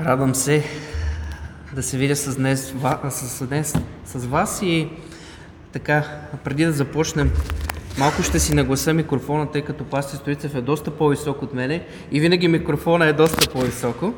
Радвам се да се видя с днес, с, днес с вас и така, преди да започнем, малко ще си нагласа микрофона, тъй като пастор Стоицев е доста по-висок от мене и винаги микрофона е доста по-високо,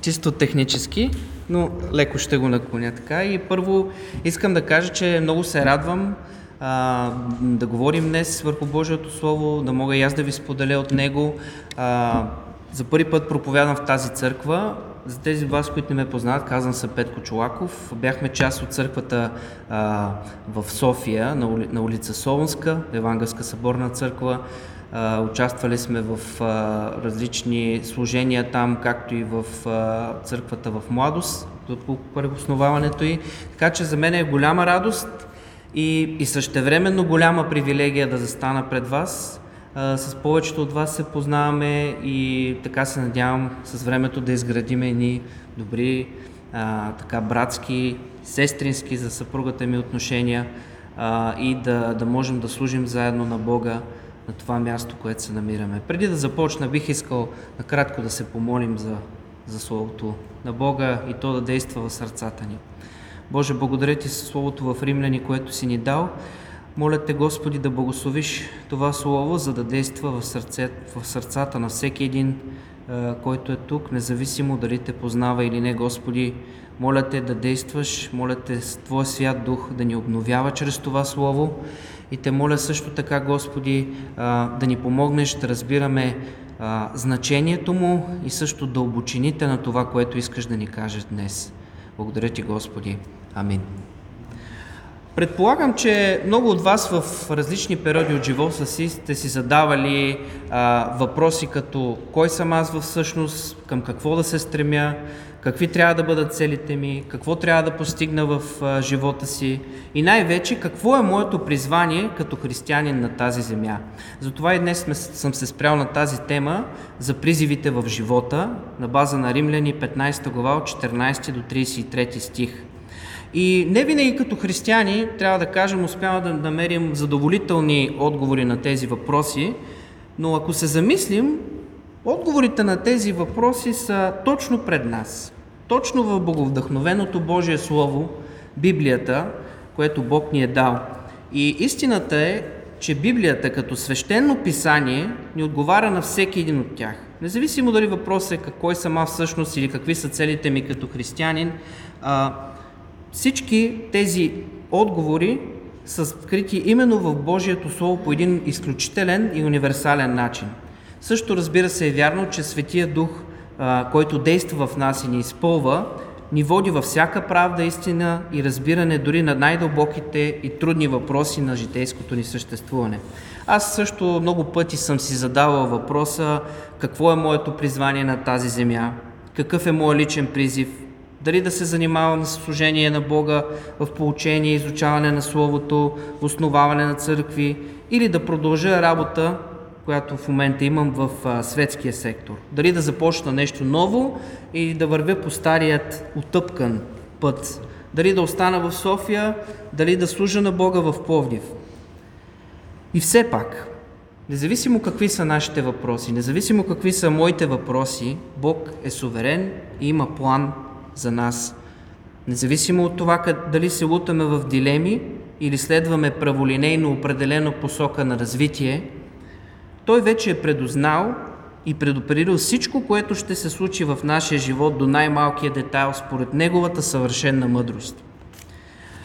чисто технически, но леко ще го наклоня така. И първо искам да кажа, че много се радвам а, да говорим днес върху Божието Слово, да мога и аз да ви споделя от него. А, за първи път проповядам в тази църква. За тези вас, които не ме познават, казвам се Петко Чолаков. Бяхме част от църквата а, в София, на, ули, на улица Солунска, Евангелска съборна църква. А, участвали сме в а, различни служения там, както и в а, църквата в Младост, по основаването й. Така че за мен е голяма радост и, и същевременно голяма привилегия да застана пред вас с повечето от вас се познаваме и така се надявам с времето да изградим едни добри, а, така братски, сестрински за съпругата ми отношения а, и да, да можем да служим заедно на Бога на това място, което се намираме. Преди да започна, бих искал накратко да се помолим за, за Словото на Бога и то да действа в сърцата ни. Боже, благодаря Ти за Словото в Римляни, което си ни дал. Моля те, Господи, да благословиш това Слово, за да действа в, сърце, в сърцата на всеки един, който е тук, независимо дали те познава или не, Господи. Моля те да действаш, моля те с Твоя свят дух да ни обновява чрез това Слово и те моля също така, Господи, да ни помогнеш да разбираме значението му и също дълбочините на това, което искаш да ни кажеш днес. Благодаря Ти, Господи. Амин. Предполагам, че много от вас в различни периоди от живота си сте си задавали а, въпроси като кой съм аз всъщност, към какво да се стремя, какви трябва да бъдат целите ми, какво трябва да постигна в а, живота си и най-вече какво е моето призвание като християнин на тази земя. Затова и днес сме, съм се спрял на тази тема за призивите в живота на база на Римляни 15 глава от 14 до 33 стих. И не винаги като християни, трябва да кажем, успяваме да намерим задоволителни отговори на тези въпроси, но ако се замислим, отговорите на тези въпроси са точно пред нас. Точно в боговдъхновеното Божие Слово, Библията, което Бог ни е дал. И истината е, че Библията като свещено писание ни отговаря на всеки един от тях. Независимо дали въпросът е кой съм аз всъщност или какви са целите ми като християнин, всички тези отговори са скрити именно в Божието Слово по един изключителен и универсален начин. Също разбира се е вярно, че Светия Дух, който действа в нас и ни изпълва, ни води във всяка правда, истина и разбиране дори на най-дълбоките и трудни въпроси на житейското ни съществуване. Аз също много пъти съм си задавал въпроса какво е моето призвание на тази земя, какъв е моят личен призив, дали да се занимавам с служение на Бога в получение, изучаване на Словото, основаване на църкви или да продължа работа, която в момента имам в светския сектор. Дали да започна нещо ново или да вървя по старият утъпкан път. Дали да остана в София, дали да служа на Бога в Пловдив. И все пак, независимо какви са нашите въпроси, независимо какви са моите въпроси, Бог е суверен и има план за нас. Независимо от това дали се лутаме в дилеми или следваме праволинейно определена посока на развитие, той вече е предознал и предопределил всичко, което ще се случи в нашия живот до най-малкия детайл според неговата съвършенна мъдрост.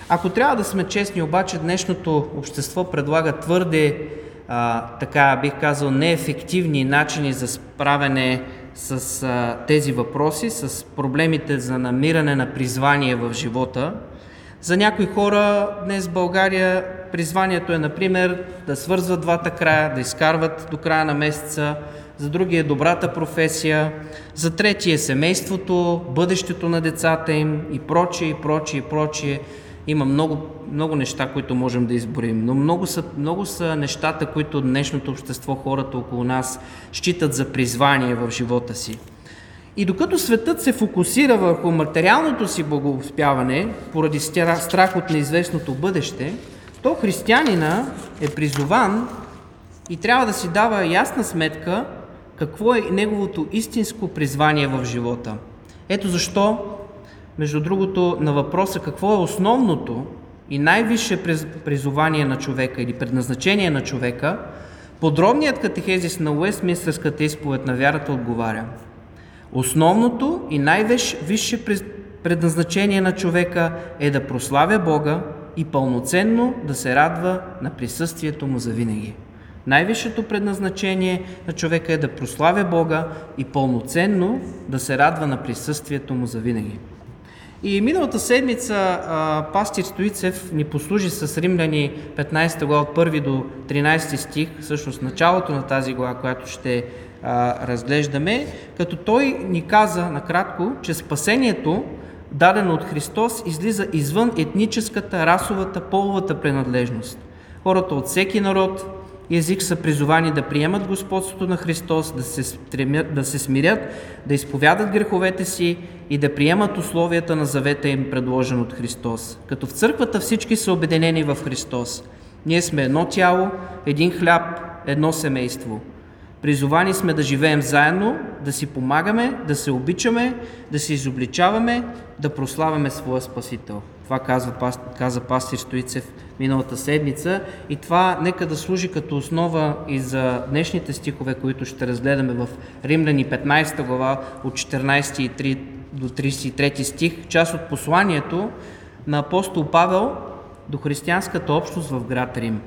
Ако трябва да сме честни, обаче днешното общество предлага твърде, а, така бих казал, неефективни начини за справяне с а, тези въпроси, с проблемите за намиране на призвание в живота. За някои хора днес в България призванието е, например, да свързват двата края, да изкарват до края на месеца, за други е добрата професия, за трети е семейството, бъдещето на децата им и прочие, и прочие, и прочие. Има много, много неща, които можем да изборим, но много са, много са нещата, които днешното общество, хората около нас считат за призвание в живота си. И докато светът се фокусира върху материалното си благоуспяване поради страх от неизвестното бъдеще, то християнина е призован и трябва да си дава ясна сметка какво е неговото истинско призвание в живота. Ето защо, между другото, на въпроса какво е основното и най-висше призование на човека или предназначение на човека, подробният катехезис на Уестминстърската изповед на вярата отговаря. Основното и най-висше предназначение на човека е да прославя Бога и пълноценно да се радва на присъствието му завинаги. Най-висшето предназначение на човека е да прославя Бога и пълноценно да се радва на присъствието му завинаги. И миналата седмица пастир Стоицев ни послужи с Римляни 15 глава от 1 до 13 стих, всъщност началото на тази глава, която ще а, разглеждаме, като той ни каза накратко, че спасението, дадено от Христос, излиза извън етническата, расовата, половата принадлежност. Хората от всеки народ, език са призовани да приемат Господството на Христос, да се, стремят, да се смирят, да изповядат греховете си и да приемат условията на завета им, предложен от Христос. Като в църквата всички са обединени в Христос. Ние сме едно тяло, един хляб, едно семейство. Призовани сме да живеем заедно, да си помагаме, да се обичаме, да се изобличаваме, да прославяме своя Спасител. Това казва, каза пастир Стоицев миналата седмица и това нека да служи като основа и за днешните стихове, които ще разгледаме в Римляни 15 глава от 14 до 33 стих, част от посланието на апостол Павел до християнската общност в град Рим.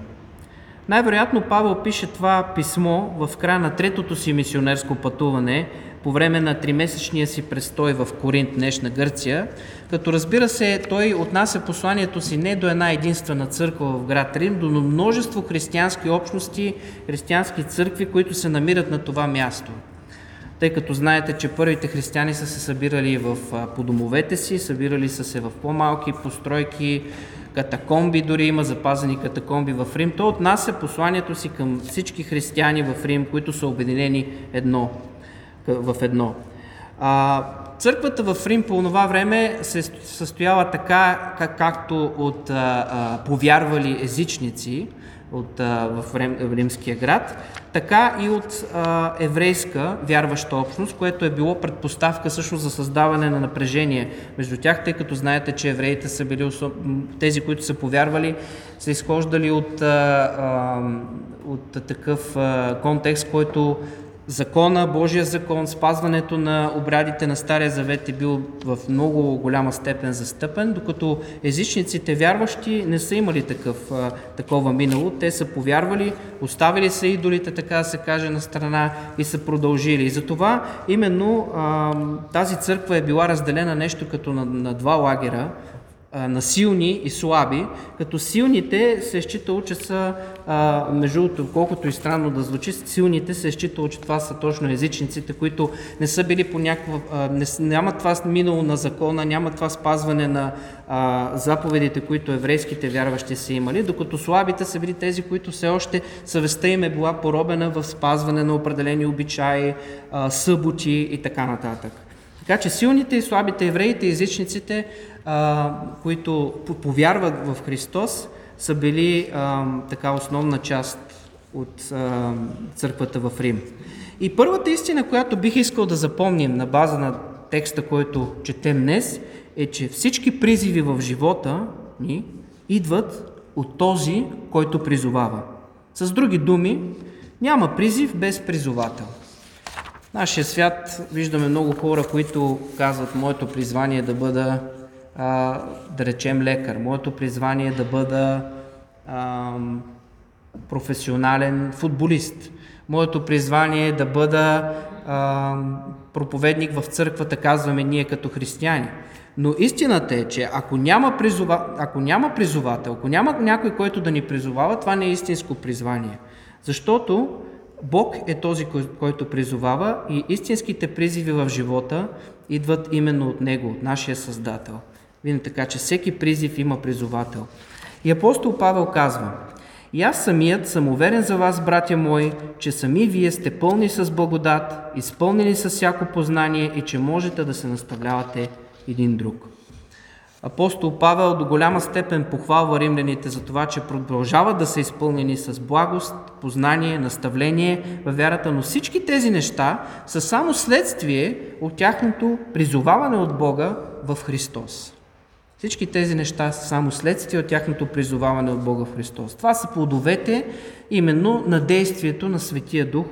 Най-вероятно Павел пише това писмо в края на третото си мисионерско пътуване по време на тримесечния си престой в Коринт, днешна Гърция, като разбира се, той отнася посланието си не до една единствена църква в град Рим, до множество християнски общности, християнски църкви, които се намират на това място. Тъй като знаете, че първите християни са се събирали в, по домовете си, събирали са се в по-малки постройки, катакомби, дори има запазени катакомби в Рим. Той отнася посланието си към всички християни в Рим, които са обединени едно, в едно. А, църквата в Рим по това време се състояла така, как, както от а, а, повярвали езичници от, а, в, Рим, римския град, така и от а, еврейска вярваща общност, което е било предпоставка също за създаване на напрежение между тях, тъй като знаете, че евреите са били, тези, които са повярвали, са изхождали от, а, а, от такъв а, контекст, който закона, Божия закон, спазването на обрядите на Стария Завет е бил в много голяма степен застъпен, докато езичниците вярващи не са имали такъв, такова минало. Те са повярвали, оставили са идолите, така да се каже, на страна и са продължили. И затова именно тази църква е била разделена нещо като на, на два лагера, на силни и слаби, като силните се е считало, че са, между другото, колкото и странно да звучи, силните се е считало, че това са точно езичниците, които не са били по някаква, а, не, нямат това минало на закона, нямат това спазване на заповедите, които еврейските вярващи са имали, докато слабите са били тези, които все още съвестта им е била поробена в спазване на определени обичаи, а, съботи и така нататък. Така че силните и слабите евреите езичниците а, които повярват в Христос, са били а, така основна част от а, църквата в Рим. И първата истина, която бих искал да запомним на база на текста, който четем днес, е, че всички призиви в живота ни идват от този, който призовава. С други думи, няма призив без призовател. В нашия свят виждаме много хора, които казват, моето призвание е да бъда а, да речем лекар. Моето призвание е да бъда а, професионален футболист. Моето призвание е да бъда а, проповедник в църквата, казваме ние като християни. Но истината е, че ако няма, призова, ако няма призовател, ако няма някой, който да ни призовава, това не е истинско призвание. Защото Бог е този, който призовава и истинските призиви в живота идват именно от Него, от нашия Създател. Видим така, че всеки призив има призовател. И апостол Павел казва, и аз самият съм уверен за вас, братя мои, че сами вие сте пълни с благодат, изпълнени с всяко познание и че можете да се наставлявате един друг. Апостол Павел до голяма степен похвалва римляните за това, че продължават да са изпълнени с благост, познание, наставление във вярата, но всички тези неща са само следствие от тяхното призоваване от Бога в Христос. Всички тези неща са само следствие от тяхното призоваване от Бога в Христос. Това са плодовете именно на действието на Светия Дух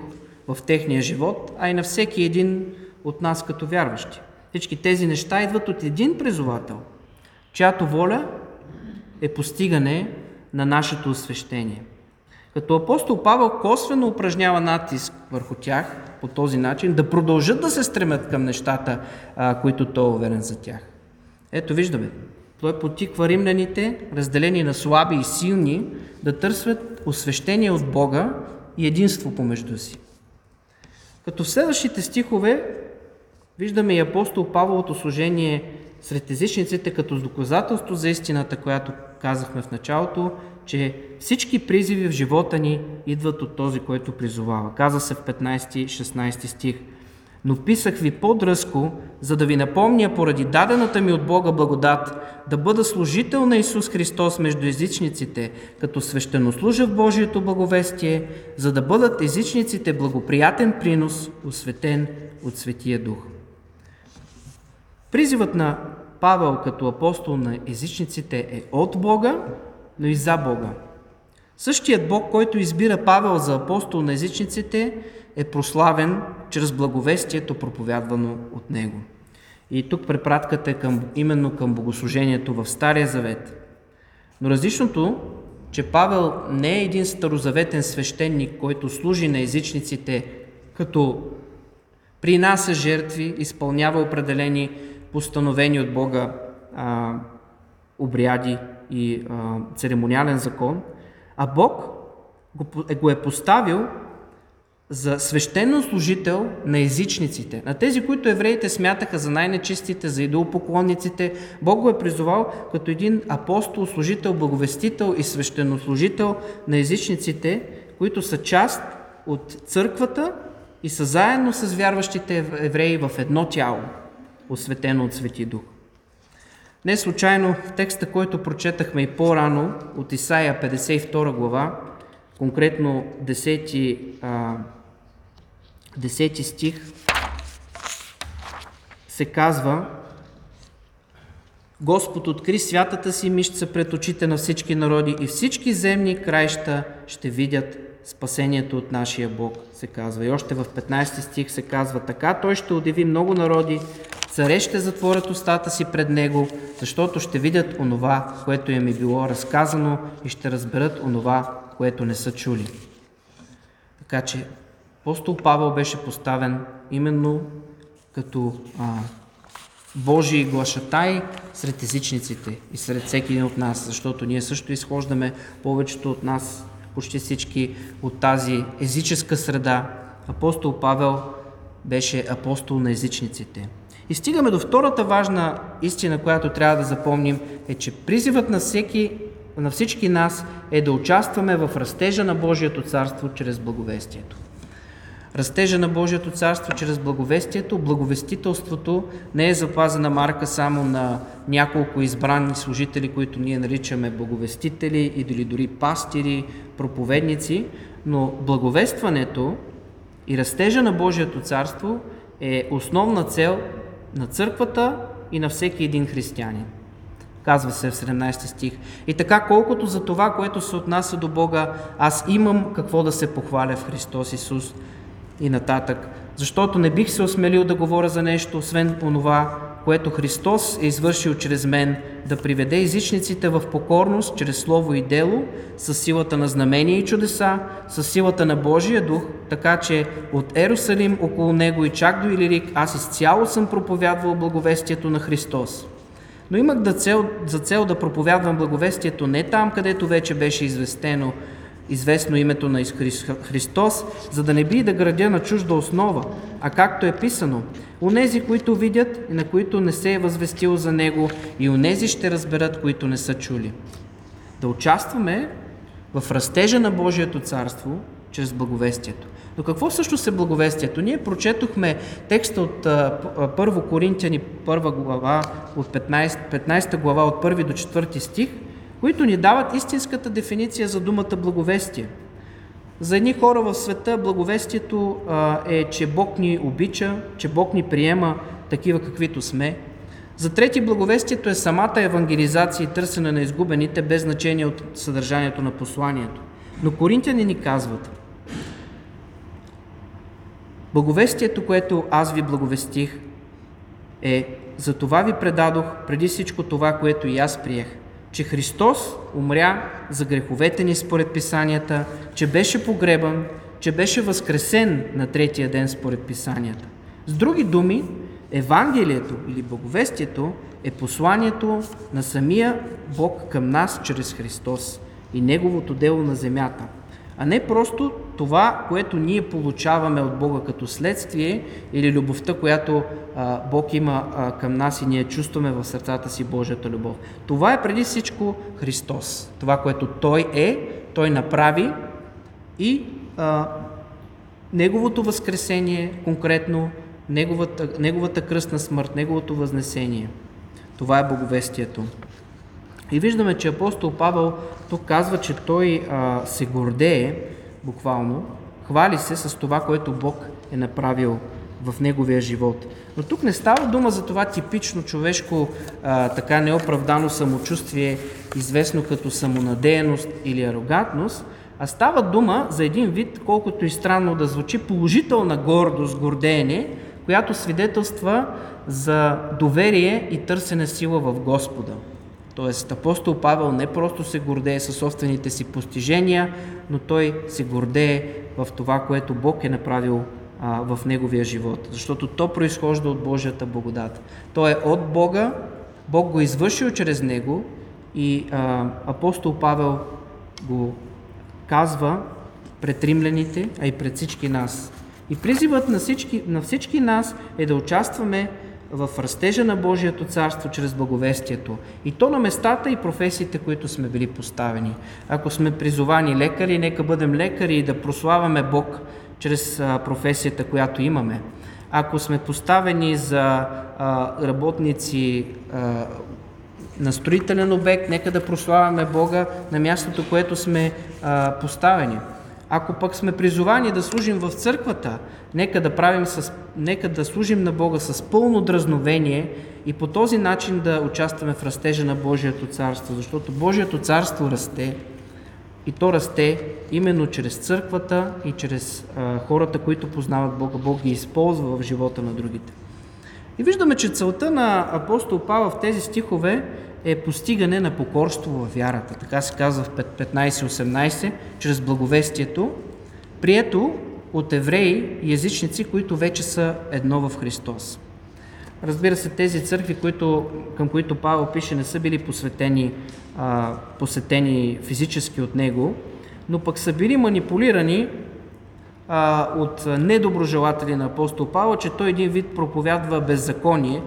в техния живот, а и на всеки един от нас като вярващи. Всички тези неща идват от един призовател, чиято воля е постигане на нашето освещение. Като апостол Павел косвено упражнява натиск върху тях по този начин, да продължат да се стремят към нещата, които той е уверен за тях. Ето виждаме, той потиква римляните, разделени на слаби и силни, да търсят освещение от Бога и единство помежду си. Като в следващите стихове виждаме и апостол Павловото служение сред езичниците като доказателство за истината, която казахме в началото, че всички призиви в живота ни идват от този, който призовава. Каза се в 15-16 стих – но писах ви по-дръзко, за да ви напомня поради дадената ми от Бога благодат да бъда служител на Исус Христос между езичниците, като свещенослужа в Божието благовестие, за да бъдат езичниците благоприятен принос, осветен от Светия Дух. Призивът на Павел като апостол на езичниците е от Бога, но и за Бога. Същият Бог, който избира Павел за апостол на езичниците, е прославен чрез благовестието, проповядвано от него. И тук препратката е към, именно към богослужението в Стария Завет. Но различното, че Павел не е един старозаветен свещеник, който служи на езичниците, като принася жертви, изпълнява определени постановени от Бога а, обряди и а, церемониален закон, а Бог го, го е поставил за свещено служител на езичниците, на тези, които евреите смятаха за най-нечистите, за идолопоклонниците. Бог го е призовал като един апостол, служител, благовестител и свещенослужител на езичниците, които са част от църквата и са заедно с вярващите евреи в едно тяло, осветено от Свети Дух. Не случайно в текста, който прочетахме и по-рано от Исаия 52 глава, конкретно 10 10 стих се казва Господ откри святата си мишца пред очите на всички народи и всички земни краища ще видят спасението от нашия Бог, се казва. И още в 15 стих се казва така, Той ще удиви много народи, царе ще затворят устата си пред Него, защото ще видят онова, което им е било разказано и ще разберат онова, което не са чули. Така че Апостол Павел беше поставен именно като а, Божий глашатай сред езичниците и сред всеки един от нас, защото ние също изхождаме повечето от нас, почти всички от тази езическа среда. Апостол Павел беше апостол на езичниците. И стигаме до втората важна истина, която трябва да запомним, е, че призивът на, всеки, на всички нас е да участваме в растежа на Божието царство чрез благовестието. Растежа на Божието царство чрез благовестието, благовестителството не е запазена марка само на няколко избрани служители, които ние наричаме благовестители или дори пастири, проповедници, но благовестването и растежа на Божието царство е основна цел на църквата и на всеки един християнин. Казва се в 17 стих. И така, колкото за това, което се отнася до Бога, аз имам какво да се похваля в Христос Исус, и нататък, защото не бих се осмелил да говоря за нещо, освен онова, което Христос е извършил чрез мен, да приведе езичниците в покорност чрез слово и дело, с силата на знамения и чудеса, с силата на Божия дух, така че от Ерусалим около него и чак до Илирик аз изцяло съм проповядвал благовестието на Христос. Но имах да цел, за цел да проповядвам благовестието не там, където вече беше известено, известно името на Христос, за да не би да градя на чужда основа, а както е писано, Онези, които видят и на които не се е възвестило за Него, и онези ще разберат, които не са чули. Да участваме в растежа на Божието царство чрез благовестието. Но какво също е благовестието? Ние прочетохме текста от 1 Коринтияни, 1 глава, от 15, 15 глава от 1 до 4 стих, които ни дават истинската дефиниция за думата благовестие. За едни хора в света благовестието а, е, че Бог ни обича, че Бог ни приема такива каквито сме. За трети благовестието е самата евангелизация и търсене на изгубените, без значение от съдържанието на посланието. Но коринтяни ни казват, благовестието, което аз ви благовестих, е за това ви предадох преди всичко това, което и аз приех, че Христос умря за греховете ни според писанията, че беше погребан, че беше възкресен на третия ден според писанията. С други думи, Евангелието или Боговестието е посланието на самия Бог към нас чрез Христос и Неговото дело на земята, а не просто това, което ние получаваме от Бога като следствие или любовта, която а, Бог има а, към нас и ние чувстваме в сърцата си Божията любов. Това е преди всичко Христос. Това, което Той е, Той направи и а, Неговото възкресение конкретно неговата, неговата кръстна смърт, неговото възнесение. Това е боговестието. И виждаме, че апостол Павел тук казва, че той а, се гордее, буквално, хвали се с това, което Бог е направил в неговия живот. Но тук не става дума за това типично човешко, а, така неоправдано самочувствие, известно като самонадеяност или арогантност, а става дума за един вид, колкото и странно да звучи, положителна гордост, гордеене, която свидетелства за доверие и търсене сила в Господа. Тоест апостол Павел не просто се гордее със собствените си постижения, но той се гордее в това, което Бог е направил а, в неговия живот, защото то произхожда от Божията благодат. То е от Бога, Бог го е извършил чрез него и а, апостол Павел го казва пред римляните, а и пред всички нас. И призивът на всички, на всички нас е да участваме в растежа на Божието царство чрез благовестието. И то на местата и професиите, които сме били поставени. Ако сме призовани лекари, нека бъдем лекари и да прославяме Бог чрез професията, която имаме. Ако сме поставени за работници на строителен обект, нека да прославяме Бога на мястото, което сме поставени. Ако пък сме призовани да служим в църквата, нека да, правим с, нека да служим на Бога с пълно дразновение и по този начин да участваме в растежа на Божието царство, защото Божието царство расте и то расте именно чрез църквата и чрез а, хората, които познават Бога. Бог ги използва в живота на другите. И виждаме, че целта на апостол Павел в тези стихове е постигане на покорство във вярата. Така се казва в 15-18, чрез благовестието, прието от евреи и езичници, които вече са едно в Христос. Разбира се, тези църкви, които, към които Павел пише, не са били посветени, а, посетени физически от него, но пък са били манипулирани а, от недоброжелатели на апостол Павел, че той един вид проповядва беззаконие,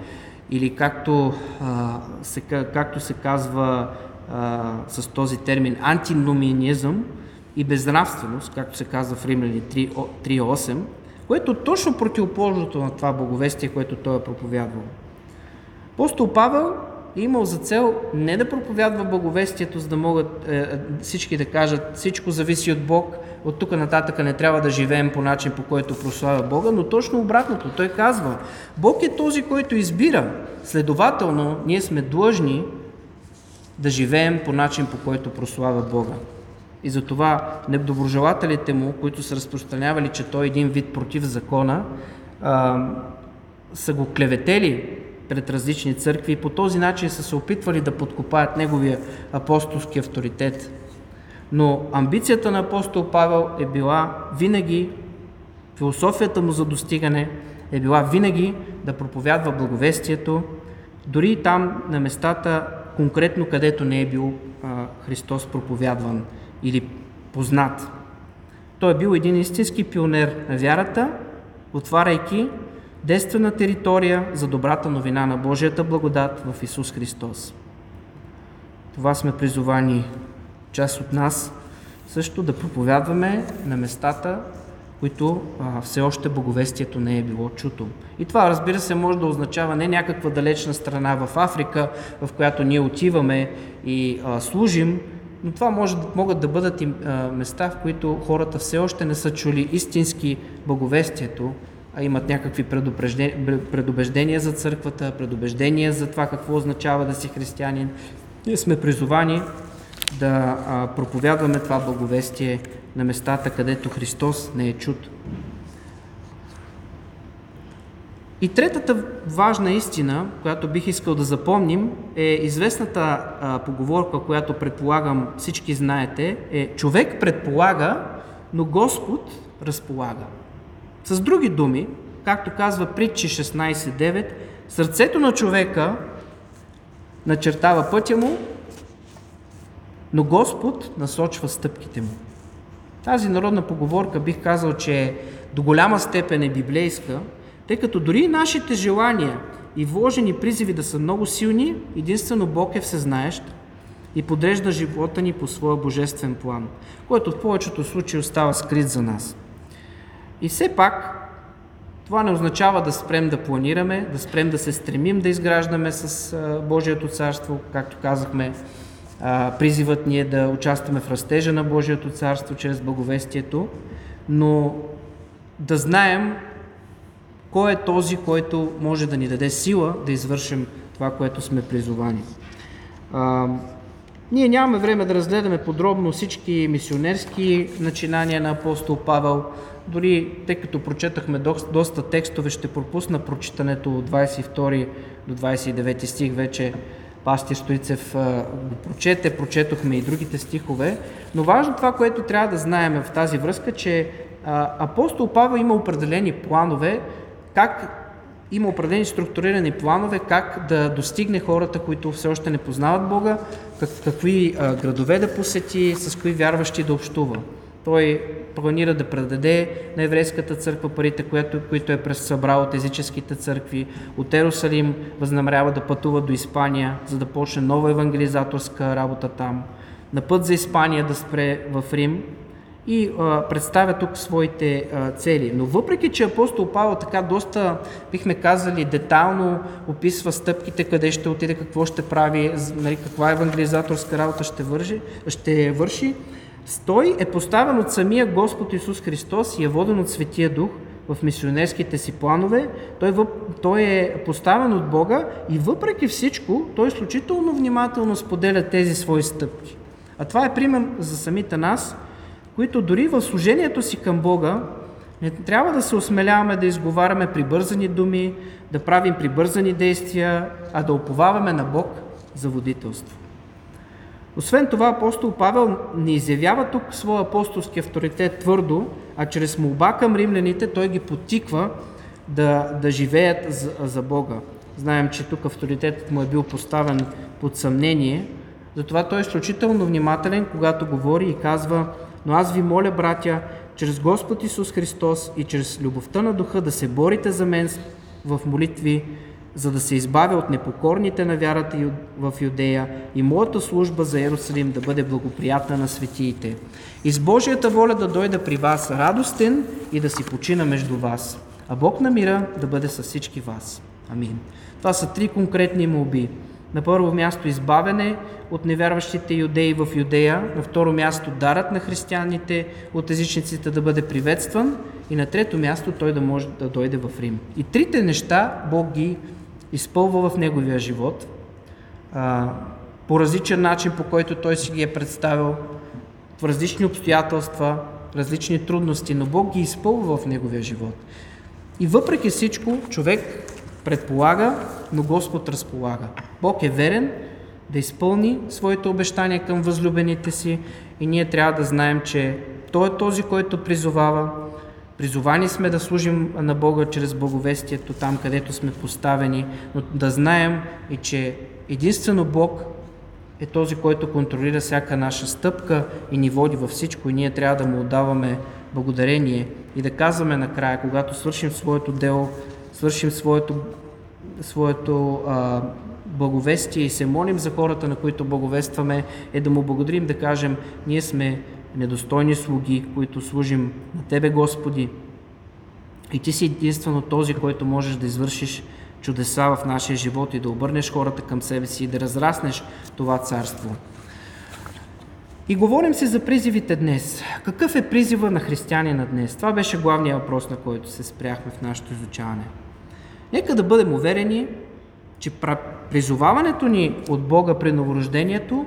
или както, а, се, както се казва а, с този термин антиноминизъм и безнравственост, както се казва в Римляни 3.8, което точно противоположното на това боговестие, което той е проповядвал. Апостол Павел е имал за цел не да проповядва боговестието, за да могат е, е, всички да кажат всичко зависи от Бог, от тук нататък не трябва да живеем по начин, по който прославя Бога, но точно обратното. Той казва, Бог е този, който избира. Следователно, ние сме длъжни да живеем по начин, по който прославя Бога. И затова недоброжелателите му, които са разпространявали, че той е един вид против закона, а, са го клеветели пред различни църкви и по този начин са се опитвали да подкопаят неговия апостолски авторитет. Но амбицията на апостол Павел е била винаги, философията му за достигане е била винаги да проповядва благовестието, дори и там на местата, конкретно където не е бил а, Христос проповядван или познат. Той е бил един истински пионер на вярата, отваряйки действена територия за добрата новина на Божията благодат в Исус Христос. Това сме призовани част от нас също да проповядваме на местата, които а, все още боговестието не е било чуто. И това, разбира се, може да означава не някаква далечна страна в Африка, в която ние отиваме и а, служим, но това може, могат да бъдат и а, места, в които хората все още не са чули истински боговестието, имат някакви предубеждения за църквата, предубеждения за това какво означава да си християнин. Ние сме призовани да проповядваме това благовестие на местата, където Христос не е чут. И третата важна истина, която бих искал да запомним, е известната а, поговорка, която предполагам всички знаете, е човек предполага, но Господ разполага. С други думи, както казва Притчи 16.9, сърцето на човека начертава пътя му, но Господ насочва стъпките му. Тази народна поговорка бих казал, че до голяма степен е библейска, тъй като дори нашите желания и вложени призиви да са много силни, единствено Бог е всезнаещ и подрежда живота ни по своя божествен план, който в повечето случаи остава скрит за нас. И все пак, това не означава да спрем да планираме, да спрем да се стремим да изграждаме с Божието царство, както казахме, призивът ни е да участваме в растежа на Божието царство чрез благовестието, но да знаем кой е този, който може да ни даде сила да извършим това, което сме призовани. Ние нямаме време да разгледаме подробно всички мисионерски начинания на апостол Павел. Дори тъй като прочетахме доста текстове, ще пропусна прочитането от 22 до 29 стих. Вече Пастир Стоицев го прочете, прочетохме и другите стихове, но важно това, което трябва да знаем в тази връзка, че апостол Павел има определени планове, как има определени структурирани планове как да достигне хората, които все още не познават Бога, как, какви градове да посети, с кои вярващи да общува. Той планира да предаде на еврейската църква парите, които, които е събрал от езическите църкви. От Ерусалим възнамерява да пътува до Испания, за да почне нова евангелизаторска работа там. На път за Испания да спре в Рим и а, представя тук своите а, цели. Но въпреки, че апостол Павел така доста, бихме казали, детално описва стъпките, къде ще отиде, какво ще прави, нали, каква евангелизаторска работа ще, вържи, ще върши, той е поставен от самия Господ Исус Христос и е воден от Светия Дух в мисионерските си планове. Той, въп, той е поставен от Бога и въпреки всичко, той изключително внимателно споделя тези свои стъпки. А това е пример за самите нас, които дори в служението си към Бога не трябва да се осмеляваме да изговаряме прибързани думи, да правим прибързани действия, а да оповаваме на Бог за водителство. Освен това, апостол Павел не изявява тук своя апостолски авторитет твърдо, а чрез молба към римляните той ги потиква да, да живеят за, за Бога. Знаем, че тук авторитетът му е бил поставен под съмнение, затова той е изключително внимателен, когато говори и казва «Но аз ви моля, братя, чрез Господ Исус Христос и чрез любовта на Духа да се борите за мен в молитви, за да се избавя от непокорните на вярата в Юдея и моята служба за Иерусалим да бъде благоприятна на светиите. И с Божията воля да дойда при вас радостен и да си почина между вас. А Бог на мира да бъде с всички вас. Амин. Това са три конкретни молби. На първо място избавене от невярващите юдеи в Юдея, на второ място дарът на християните от езичниците да бъде приветстван и на трето място той да може да дойде в Рим. И трите неща Бог ги изпълва в неговия живот по различен начин, по който той си ги е представил, в различни обстоятелства, различни трудности, но Бог ги изпълва в неговия живот. И въпреки всичко, човек предполага, но Господ разполага. Бог е верен да изпълни своите обещания към възлюбените си и ние трябва да знаем, че Той е този, който призовава, Призовани сме да служим на Бога чрез благовестието там, където сме поставени, но да знаем и, че единствено Бог е този, който контролира всяка наша стъпка и ни води във всичко. И ние трябва да му отдаваме благодарение и да казваме накрая, когато свършим своето дело, свършим своето, своето а, благовестие и се молим за хората, на които благовестваме, е да му благодарим, да кажем, ние сме недостойни слуги, които служим на Тебе, Господи. И Ти си единствено този, който можеш да извършиш чудеса в нашия живот и да обърнеш хората към себе си и да разраснеш това царство. И говорим си за призивите днес. Какъв е призива на християнина днес? Това беше главният въпрос, на който се спряхме в нашето изучаване. Нека да бъдем уверени, че призоваването ни от Бога при новорождението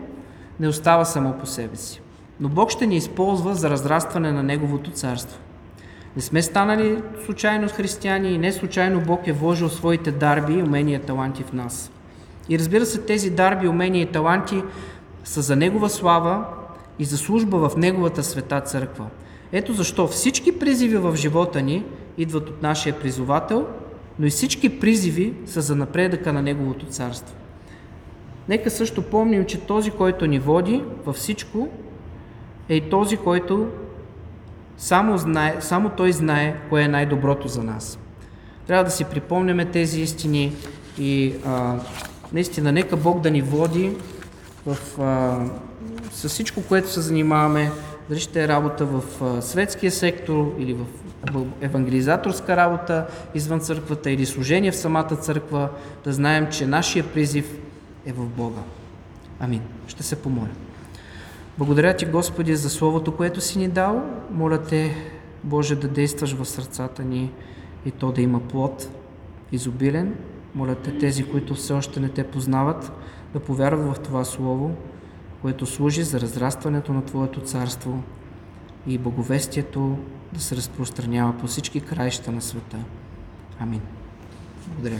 не остава само по себе си. Но Бог ще ни използва за разрастване на Неговото царство. Не сме станали случайно християни и не случайно Бог е вложил своите дарби, умения и таланти в нас. И разбира се, тези дарби, умения и таланти са за Негова слава и за служба в Неговата света църква. Ето защо всички призиви в живота ни идват от нашия призовател, но и всички призиви са за напредъка на Неговото царство. Нека също помним, че този, който ни води във всичко, е този, който само, знае, само той знае кое е най-доброто за нас. Трябва да си припомняме тези истини и а, наистина нека Бог да ни води в, а, с всичко, което се занимаваме, дали ще е работа в а, светския сектор или в евангелизаторска работа извън църквата или служение в самата църква, да знаем, че нашия призив е в Бога. Амин. Ще се помоля. Благодаря Ти, Господи, за Словото, което си ни дал. Моля Те, Боже, да действаш в сърцата ни и то да има плод изобилен. Моля Те, тези, които все още не Те познават, да повярват в това Слово, което служи за разрастването на Твоето царство и благовестието да се разпространява по всички краища на света. Амин. Благодаря.